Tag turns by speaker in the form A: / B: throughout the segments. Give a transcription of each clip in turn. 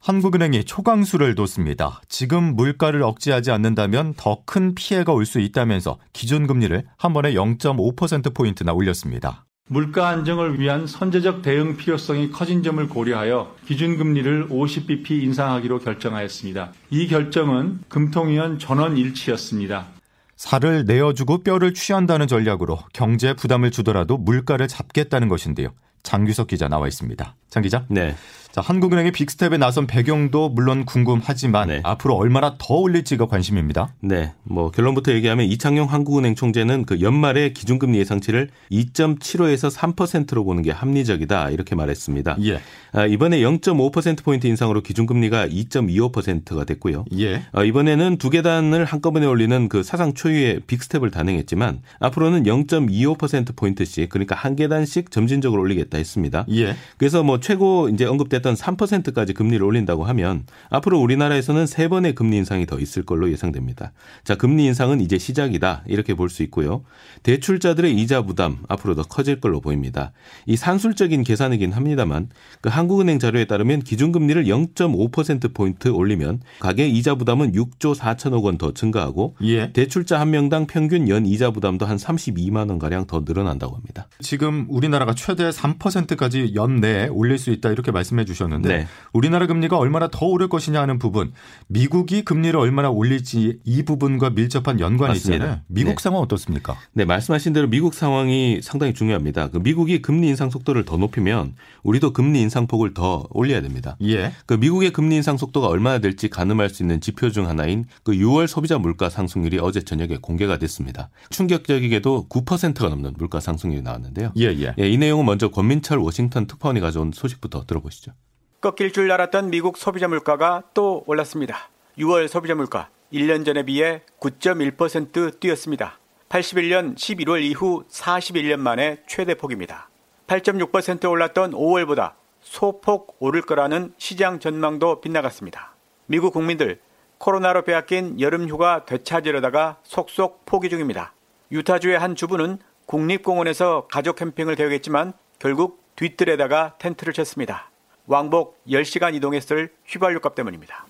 A: 한국은행이 초강수를 뒀습니다. 지금 물가를 억제하지 않는다면 더 큰 피해가 올 수 있다면서 기준금리를 한 번에 0.5%포인트나 올렸습니다.
B: 물가 안정을 위한 선제적 대응 필요성이 커진 점을 고려하여 기준금리를 50bp 인상하기로 결정하였습니다. 이 결정은 금통위원 전원 일치였습니다.
A: 살을 내어주고 뼈를 취한다는 전략으로 경제 부담을 주더라도 물가를 잡겠다는 것인데요. 장규석 기자 나와 있습니다. 장 기자.
C: 네.
A: 자, 한국은행이 빅스텝에 나선 배경도 물론 궁금하지만 네. 앞으로 얼마나 더 올릴지가 관심입니다.
C: 네. 뭐 결론부터 얘기하면 이창용 한국은행 총재는 그 연말에 기준금리 예상치를 2.75에서 3%로 보는 게 합리적이다 이렇게 말했습니다.
A: 예.
C: 아, 이번에 0.5% 포인트 인상으로 기준금리가 2.25%가 됐고요.
A: 예.
C: 아, 이번에는 두 계단을 한꺼번에 올리는 그 사상 초유의 빅스텝을 단행했지만 앞으로는 0.25% 포인트씩 그러니까 한 계단씩 점진적으로 올리겠다 했습니다.
A: 예.
C: 그래서 뭐 최고 이제 언급됐던 했던 3%까지 금리를 올린다고 하면 앞으로 우리나라에서는 세 번의 금리 인상이 더 있을 걸로 예상됩니다. 자, 금리 인상은 이제 시작이다. 이렇게 볼 수 있고요. 대출자들의 이자 부담 앞으로 더 커질 걸로 보입니다. 이 산술적인 계산이긴 합니다만 그 한국은행 자료에 따르면 기준금리를 0.5% 포인트 올리면 가계 이자 부담은 6조 4천억 원 더 증가하고
A: 예.
C: 대출자 한 명당 평균 연 이자 부담도 한 32만 원 가량 더 늘어난다고 합니다.
A: 지금 우리나라가 최대 3%까지 연내에 올릴 수 있다 이렇게 말씀해 주셨는데 네. 우리나라 금리가 얼마나 더 오를 것이냐 하는 부분, 미국이 금리를 얼마나 올릴지 이 부분과 밀접한 연관이 맞습니다. 있잖아요. 미국 네. 상황 어떻습니까?
C: 네, 말씀하신 대로 미국 상황이 상당히 중요합니다. 그 미국이 금리 인상 속도를 더 높이면 우리도 금리 인상 폭을 더 올려야 됩니다.
A: 예.
C: 그 미국의 금리 인상 속도가 얼마나 될지 가늠할 수 있는 지표 중 하나인 그 6월 소비자 물가 상승률이 어제 저녁에 공개가 됐습니다. 충격적이게도 9%가 넘는 물가 상승률이 나왔는데요.
A: 예, 예.
C: 예, 이 내용은 먼저 권민철 워싱턴 특파원이 가져온 소식부터 들어보시죠.
D: 꺾일 줄 알았던 미국 소비자 물가가 또 올랐습니다. 6월 소비자 물가 1년 전에 비해 9.1% 뛰었습니다. 81년 11월 이후 41년 만에 최대 폭입니다. 8.6% 올랐던 5월보다 소폭 오를 거라는 시장 전망도 빗나갔습니다. 미국 국민들 코로나로 빼앗긴 여름 휴가 되찾으려다가 속속 포기 중입니다. 유타주의 한 주부는 국립공원에서 가족 캠핑을 계획했지만 결국 뒤뜰에다가 텐트를 쳤습니다. 왕복 10시간 이동했을 휘발유 값 때문입니다.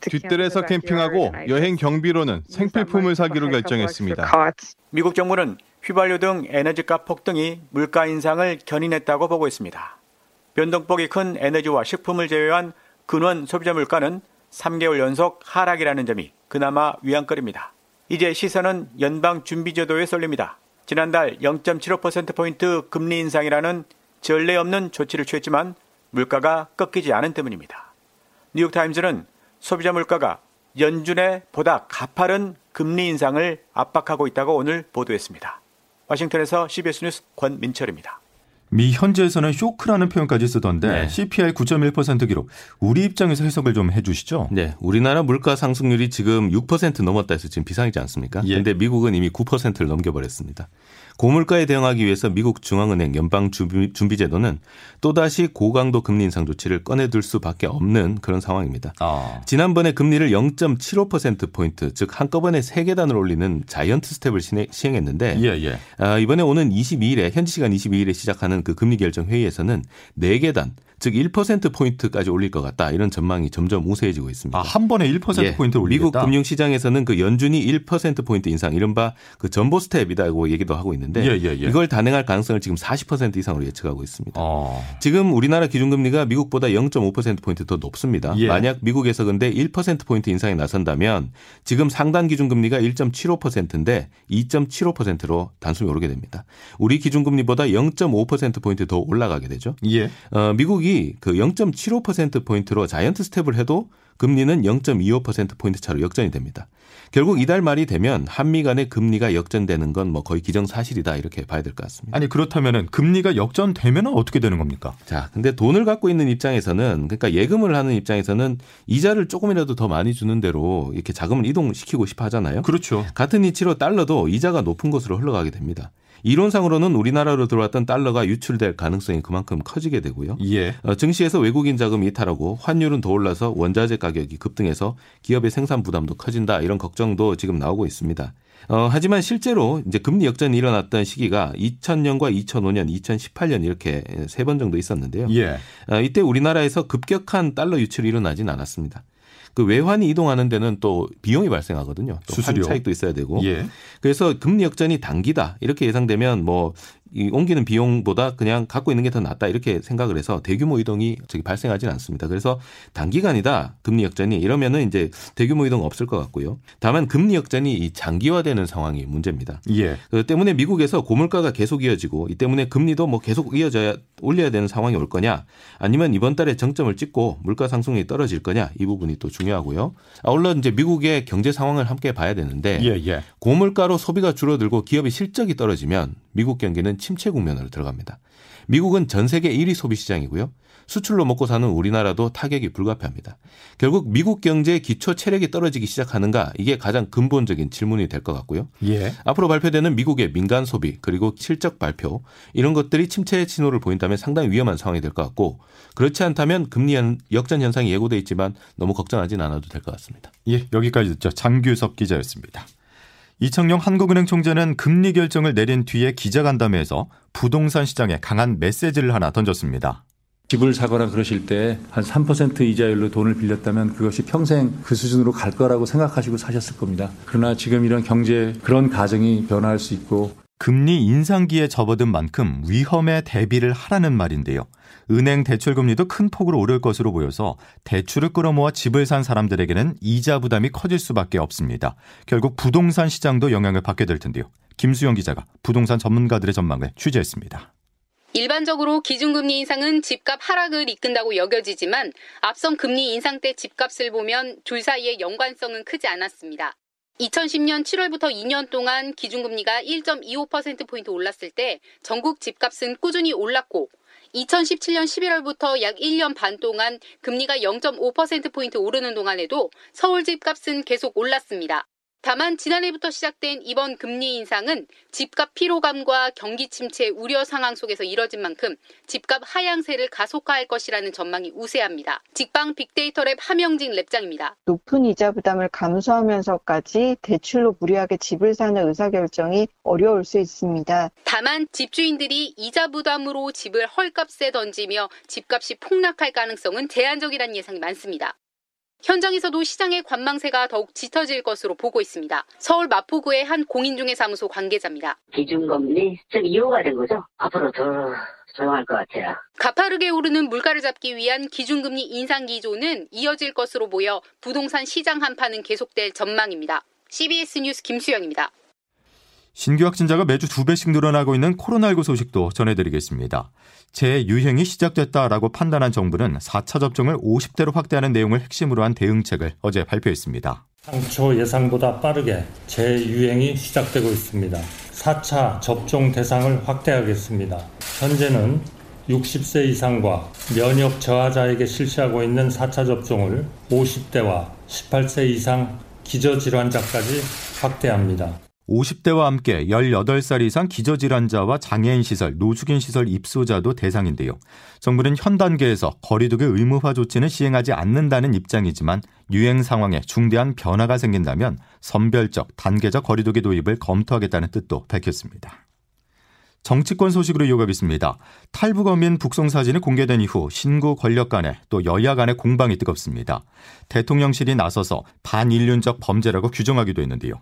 E: 뒷뜰에서 캠핑하고 여행 경비로는 생필품을 사기로 결정했습니다.
D: 미국 정부는 휘발유 등 에너지값 폭등이 물가 인상을 견인했다고 보고 있습니다. 변동폭이 큰 에너지와 식품을 제외한 근원 소비자 물가는 3개월 연속 하락이라는 점이 그나마 위안거리입니다. 이제 시선은 연방 준비제도에 쏠립니다. 지난달 0.75%포인트 금리 인상이라는 전례 없는 조치를 취했지만 물가가 꺾이지 않은 때문입니다. 뉴욕타임즈는 소비자 물가가 연준의 보다 가파른 금리 인상을 압박하고 있다고 오늘 보도했습니다. 와싱턴에서 CBS 뉴스 권민철입니다.
A: 미 현지에서는 쇼크라는 표현까지 쓰던데 네. CPI 9.1% 기록 우리 입장에서 해석을 좀 해주시죠.
C: 네, 우리나라 물가 상승률이 지금 6% 넘었다 해서 지금 비상이지 않습니까? 그런데 예. 미국은 이미 9%를 넘겨버렸습니다. 고물가에 대응하기 위해서 미국 중앙은행 연방준비제도는 또다시 고강도 금리 인상 조치를 꺼내들 수밖에 없는 그런 상황입니다.
A: 아.
C: 지난번에 금리를 0.75%포인트 즉 한꺼번에 3계단을 올리는 자이언트 스텝을 시행했는데
A: 예, 예.
C: 아, 이번에 오는 22일에 현지 시간 22일에 시작하는 그 금리 결정 회의에서는 4계단 즉 1%포인트까지 올릴 것 같다. 이런 전망이 점점 우세해지고 있습니다.
A: 아, 한 번에 1%포인트 예, 올리겠다.
C: 미국 금융시장에서는 그 연준이 1%포인트 인상 이른바 그 점보 스텝이라고 얘기도 하고 있는데
A: 예, 예, 예.
C: 이걸 단행할 가능성을 지금 40% 이상으로 예측하고 있습니다.
A: 어.
C: 지금 우리나라 기준금리가 미국보다 0.5%포인트 더 높습니다.
A: 예.
C: 만약 미국에서 근데 1%포인트 인상에 나선다면 지금 상단 기준금리가 1.75%인데 2.75%로 단숨에 오르게 됩니다. 우리 기준금리보다 0.5%포인트 더 올라가게 되죠.
A: 예.
C: 어, 미국이 미국이 그 0.75%포인트로 자이언트 스텝을 해도 금리는 0.25%포인트 차로 역전이 됩니다. 결국 이달 말이 되면 한미 간의 금리가 역전되는 건 뭐 거의 기정사실이다 이렇게 봐야 될 것 같습니다.
A: 아니 그렇다면은 금리가 역전되면 어떻게 되는 겁니까?
C: 자, 근데 돈을 갖고 있는 입장에서는 그러니까 예금을 하는 입장에서는 이자를 조금이라도 더 많이 주는 대로 이렇게 자금을 이동시키고 싶어 하잖아요.
A: 그렇죠.
C: 같은 이치로 달러도 이자가 높은 곳으로 흘러가게 됩니다. 이론상으로는 우리나라로 들어왔던 달러가 유출될 가능성이 그만큼 커지게 되고요.
A: 예.
C: 어, 증시에서 외국인 자금이 이탈하고 환율은 더 올라서 원자재 가격이 급등해서 기업의 생산 부담도 커진다 이런 걱정도 지금 나오고 있습니다. 어, 하지만 실제로 이제 금리 역전이 일어났던 시기가 2000년과 2005년, 2018년 이렇게 세 번 정도 있었는데요.
A: 예.
C: 어, 이때 우리나라에서 급격한 달러 유출이 일어나진 않았습니다. 그 외환이 이동하는 데는 또 비용이 발생하거든요. 또 수수료 차익도 있어야 되고.
A: 예.
C: 그래서 금리 역전이 단기다 이렇게 예상되면 뭐 이 옮기는 비용보다 그냥 갖고 있는 게 더 낫다 이렇게 생각을 해서 대규모 이동이 저기 발생하지는 않습니다. 그래서 단기간이다 금리 역전이 이러면은 이제 대규모 이동 없을 것 같고요. 다만 금리 역전이 이 장기화되는 상황이 문제입니다.
A: 예.
C: 그 때문에 미국에서 고물가가 계속 이어지고 이 때문에 금리도 뭐 계속 이어져야 올려야 되는 상황이 올 거냐 아니면 이번 달에 정점을 찍고 물가 상승률이 떨어질 거냐 이 부분이 또 중요하고요. 아울러 이제 미국의 경제 상황을 함께 봐야 되는데
A: 예, 예.
C: 고물가로 소비가 줄어들고 기업의 실적이 떨어지면 미국 경기는 침체 국면으로 들어갑니다. 미국은 전 세계 1위 소비 시장이고요. 수출로 먹고 사는 우리나라도 타격이 불가피합니다. 결국 미국 경제의 기초 체력이 떨어지기 시작하는가 이게 가장 근본적인 질문이 될 것 같고요.
A: 예.
C: 앞으로 발표되는 미국의 민간 소비 그리고 실적 발표 이런 것들이 침체 신호를 보인다면 상당히 위험한 상황이 될 것 같고 그렇지 않다면 금리 역전 현상이 예고돼 있지만 너무 걱정하진 않아도 될 것 같습니다.
A: 예, 여기까지 듣죠. 장규섭 기자였습니다. 이청용 한국은행 총재는 금리 결정을 내린 뒤에 기자간담회에서 부동산 시장에 강한 메시지를 하나 던졌습니다.
B: 집을 사거나 그러실 때 한 3% 이자율로 돈을 빌렸다면 그것이 평생 그 수준으로 갈 거라고 생각하시고 사셨을 겁니다. 그러나 지금 이런 경제 그런 가정이 변화할 수 있고
A: 금리 인상기에 접어든 만큼 위험에 대비를 하라는 말인데요. 은행 대출 금리도 큰 폭으로 오를 것으로 보여서 대출을 끌어모아 집을 산 사람들에게는 이자 부담이 커질 수밖에 없습니다. 결국 부동산 시장도 영향을 받게 될 텐데요. 김수영 기자가 부동산 전문가들의 전망을 취재했습니다.
F: 일반적으로 기준금리 인상은 집값 하락을 이끈다고 여겨지지만 앞선 금리 인상 때 집값을 보면 둘 사이의 연관성은 크지 않았습니다. 2010년 7월부터 2년 동안 기준금리가 1.25%포인트 올랐을 때 전국 집값은 꾸준히 올랐고 2017년 11월부터 약 1년 반 동안 금리가 0.5%포인트 오르는 동안에도 서울 집값은 계속 올랐습니다. 다만 지난해부터 시작된 이번 금리 인상은 집값 피로감과 경기 침체 우려 상황 속에서 이뤄진 만큼 집값 하향세를 가속화할 것이라는 전망이 우세합니다. 직방 빅데이터랩 하명진 랩장입니다.
G: 높은 이자 부담을 감수하면서까지 대출로 무리하게 집을 사는 의사결정이 어려울 수 있습니다.
F: 다만 집주인들이 이자 부담으로 집을 헐값에 던지며 집값이 폭락할 가능성은 제한적이라는 예상이 많습니다. 현장에서도 시장의 관망세가 더욱 짙어질 것으로 보고 있습니다. 서울 마포구의 한 공인중개사무소 관계자입니다.
H: 기준금리 좀 이유가 된 거죠. 앞으로 더 조용할 것 같아요.
F: 가파르게 오르는 물가를 잡기 위한 기준금리 인상 기조는 이어질 것으로 보여 부동산 시장 한파는 계속될 전망입니다. CBS 뉴스 김수영입니다.
A: 신규 확진자가 매주 두 배씩 늘어나고 있는 코로나19 소식도 전해드리겠습니다. 재유행이 시작됐다라고 판단한 정부는 4차 접종을 50대로 확대하는 내용을 핵심으로 한 대응책을 어제 발표했습니다.
I: 당초 예상보다 빠르게 재유행이 시작되고 있습니다. 4차 접종 대상을 확대하겠습니다. 현재는 60세 이상과 면역 저하자에게 실시하고 있는 4차 접종을 50대와 18세 이상 기저질환자까지 확대합니다.
A: 50대와 함께 18살 이상 기저질환자와 장애인 시설, 노숙인 시설 입소자도 대상인데요. 정부는 현 단계에서 거리두기 의무화 조치는 시행하지 않는다는 입장이지만 유행 상황에 중대한 변화가 생긴다면 선별적, 단계적 거리두기 도입을 검토하겠다는 뜻도 밝혔습니다. 정치권 소식으로 이어가겠습니다. 탈북어민 북송 사진이 공개된 이후 신구 권력 간에 또 여야 간의 공방이 뜨겁습니다. 대통령실이 나서서 반인륜적 범죄라고 규정하기도 했는데요.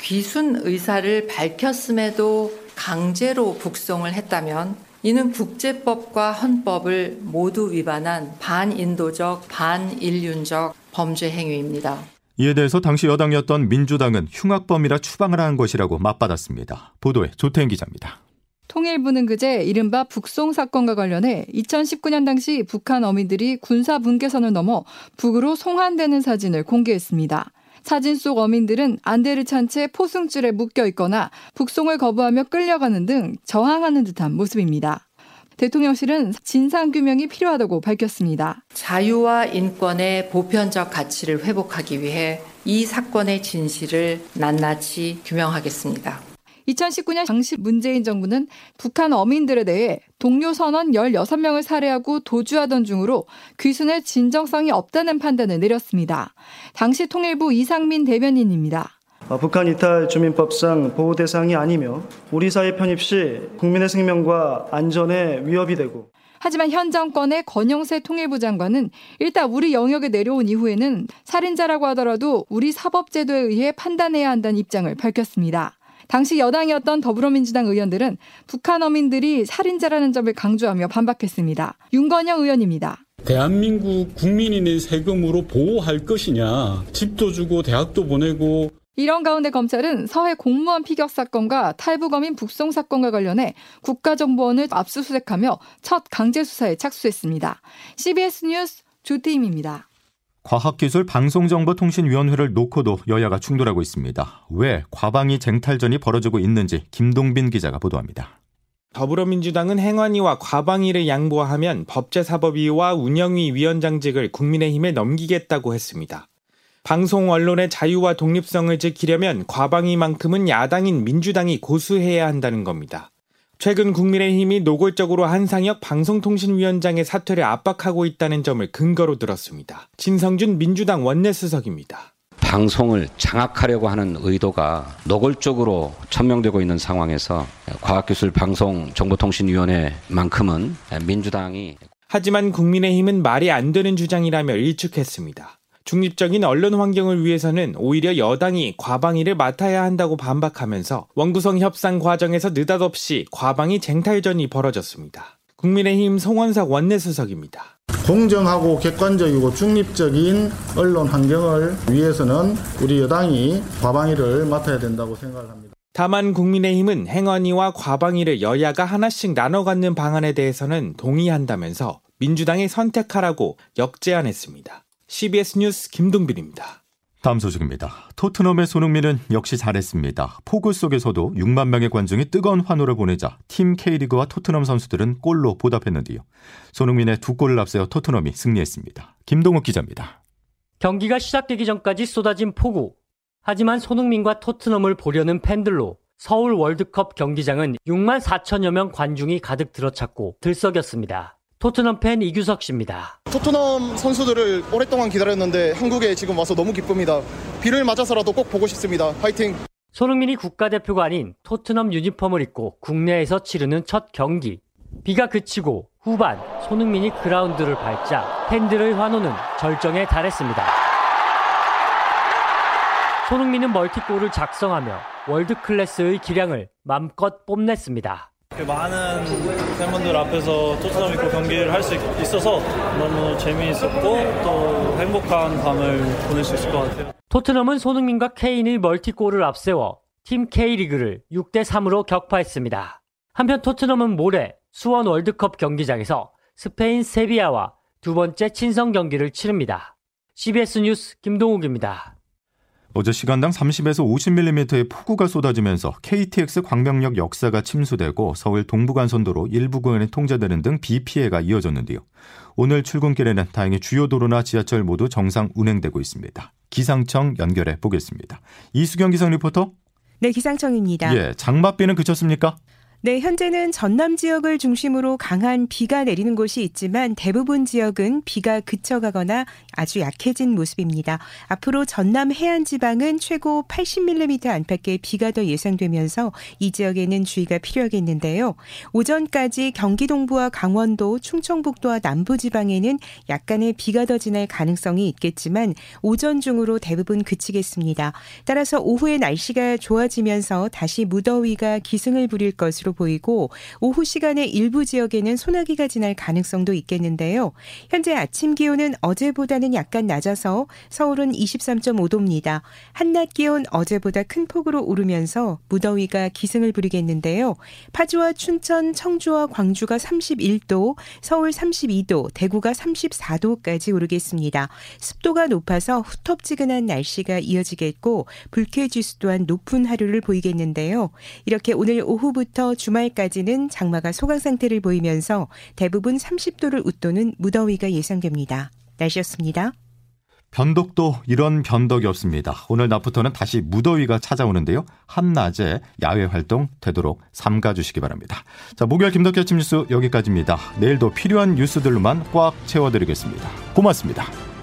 J: 귀순 의사를 밝혔음에도 강제로 북송을 했다면 이는 국제법과 헌법을 모두 위반한 반인도적, 반인륜적 범죄 행위입니다.
A: 이에 대해서 당시 여당이었던 민주당은 흉악범이라 추방을 한 것이라고 맞받았습니다. 보도에 조태인 기자입니다.
K: 통일부는 그제 이른바 북송 사건과 관련해 2019년 당시 북한 어민들이 군사 분계선을 넘어 북으로 송환되는 사진을 공개했습니다. 사진 속 어민들은 안대를 찬 채 포승줄에 묶여 있거나 북송을 거부하며 끌려가는 등 저항하는 듯한 모습입니다. 대통령실은 진상규명이 필요하다고 밝혔습니다.
J: 자유와 인권의 보편적 가치를 회복하기 위해 이 사건의 진실을 낱낱이 규명하겠습니다.
K: 2019년 당시 문재인 정부는 북한 어민들에 대해 동료 선원 16명을 살해하고 도주하던 중으로 귀순의 진정성이 없다는 판단을 내렸습니다. 당시 통일부 이상민 대변인입니다.
L: 어, 북한 이탈 주민법상 보호 대상이 아니며 우리 사회 편입 시 국민의 생명과 안전에 위협이 되고
K: 하지만 현 정권의 권영세 통일부 장관은 일단 우리 영역에 내려온 이후에는 살인자라고 하더라도 우리 사법제도에 의해 판단해야 한다는 입장을 밝혔습니다. 당시 여당이었던 더불어민주당 의원들은 북한 어민들이 살인자라는 점을 강조하며 반박했습니다. 윤건영 의원입니다.
M: 대한민국 국민이 낸 세금으로 보호할 것이냐. 집도 주고 대학도 보내고
K: 이런 가운데 검찰은 서해 공무원 피격 사건과 탈북어민 북송 사건과 관련해 국가정보원을 압수수색하며 첫 강제 수사에 착수했습니다. CBS 뉴스 조태임입니다.
A: 과학기술방송정보통신위원회를 놓고도 여야가 충돌하고 있습니다. 왜 과방위 쟁탈전이 벌어지고 있는지 김동빈 기자가 보도합니다.
N: 더불어민주당은 행안위와 과방위를 양보하면 법제사법위와 운영위 위원장직을 국민의힘에 넘기겠다고 했습니다. 방송 언론의 자유와 독립성을 지키려면 과방위만큼은 야당인 민주당이 고수해야 한다는 겁니다. 최근 국민의힘이 노골적으로 한상혁 방송통신위원장의 사퇴를 압박하고 있다는 점을 근거로 들었습니다. 진성준 민주당 원내수석입니다.
O: 방송을 장악하려고 하는 의도가 노골적으로 천명되고 있는 상황에서 과학기술방송정보통신위원회만큼은 민주당이
N: 하지만 국민의힘은 말이 안 되는 주장이라며 일축했습니다. 중립적인 언론 환경을 위해서는 오히려 여당이 과방위를 맡아야 한다고 반박하면서 원구성 협상 과정에서 느닷없이 과방위 쟁탈전이 벌어졌습니다. 국민의힘 송원석 원내수석입니다.
P: 공정하고 객관적이고 중립적인 언론 환경을 위해서는 우리 여당이 과방위를 맡아야 된다고 생각을 합니다.
N: 다만 국민의힘은 행언위와 과방위를 여야가 하나씩 나눠 갖는 방안에 대해서는 동의한다면서 민주당이 선택하라고 역제안했습니다. CBS 뉴스 김동빈입니다.
A: 다음 소식입니다. 토트넘의 손흥민은 역시 잘했습니다. 폭우 속에서도 6만 명의 관중이 뜨거운 환호를 보내자 팀 K리그와 토트넘 선수들은 골로 보답했는데요. 손흥민의 두 골을 앞세워 토트넘이 승리했습니다. 김동욱 기자입니다.
Q: 경기가 시작되기 전까지 쏟아진 폭우. 하지만 손흥민과 토트넘을 보려는 팬들로 서울 월드컵 경기장은 6만 4천여 명 관중이 가득 들어찼고 들썩였습니다. 토트넘 팬 이규석 씨입니다.
R: 토트넘 선수들을 오랫동안 기다렸는데 한국에 지금 와서 너무 기쁩니다. 비를 맞아서라도 꼭 보고 싶습니다. 화이팅!
Q: 손흥민이 국가대표가 아닌 토트넘 유니폼을 입고 국내에서 치르는 첫 경기. 비가 그치고 후반 손흥민이 그라운드를 밟자 팬들의 환호는 절정에 달했습니다. 손흥민은 멀티골을 작성하며 월드 클래스의 기량을 맘껏 뽐냈습니다.
S: 많은 팬분들 앞에서 토트넘 입고 경기를 할 수 있어서 너무 재미있었고 또 행복한 밤을 보낼 수 있을 것 같아요.
Q: 토트넘은 손흥민과 케인이 멀티골을 앞세워 팀 K리그를 6대 3으로 격파했습니다. 한편 토트넘은 모레 수원 월드컵 경기장에서 스페인 세비야와 두 번째 친선 경기를 치릅니다. CBS 뉴스 김동욱입니다.
A: 어제 시간당 30에서 50mm의 폭우가 쏟아지면서 KTX 광명역 역사가 침수되고 서울 동부간선도로 일부 구간이 통제되는 등 비 피해가 이어졌는데요. 오늘 출근길에는 다행히 주요 도로나 지하철 모두 정상 운행되고 있습니다. 기상청 연결해 보겠습니다. 이수경 기상 리포터.
T: 네, 기상청입니다.
A: 예, 장맛비는 그쳤습니까?
T: 네, 현재는 전남 지역을 중심으로 강한 비가 내리는 곳이 있지만 대부분 지역은 비가 그쳐가거나 아주 약해진 모습입니다. 앞으로 전남 해안 지방은 최고 80mm 안팎의 비가 더 예상되면서 이 지역에는 주의가 필요하겠는데요. 오전까지 경기 동부와 강원도, 충청북도와 남부 지방에는 약간의 비가 더 지날 가능성이 있겠지만 오전 중으로 대부분 그치겠습니다. 따라서 오후에 날씨가 좋아지면서 다시 무더위가 기승을 부릴 것으로 것으로 보이고 오후 시간에 일부 지역에는 소나기가 지날 가능성도 있겠는데요. 현재 아침 기온은 어제보다는 약간 낮아서 서울은 23.5도입니다. 한낮 기온 어제보다 큰 폭으로 오르면서 무더위가 기승을 부리겠는데요. 파주와 춘천, 청주와 광주가 31도, 서울 32도, 대구가 34도까지 오르겠습니다. 습도가 높아서 후텁지근한 날씨가 이어지겠고 불쾌지수 또한 높은 하루를 보이겠는데요. 이렇게 오늘 오후부터 주말까지는 장마가 소강 상태를 보이면서 대부분 30도를 웃도는 무더위가 예상됩니다. 날씨였습니다.
A: 변덕도 이런 변덕이 없습니다. 오늘 낮부터는 다시 무더위가 찾아오는데요. 한낮에 야외 활동 되도록 삼가 주시기 바랍니다. 자, 목요일 김덕기 아침 뉴스 여기까지입니다. 내일도 필요한 뉴스들로만 꽉 채워드리겠습니다. 고맙습니다.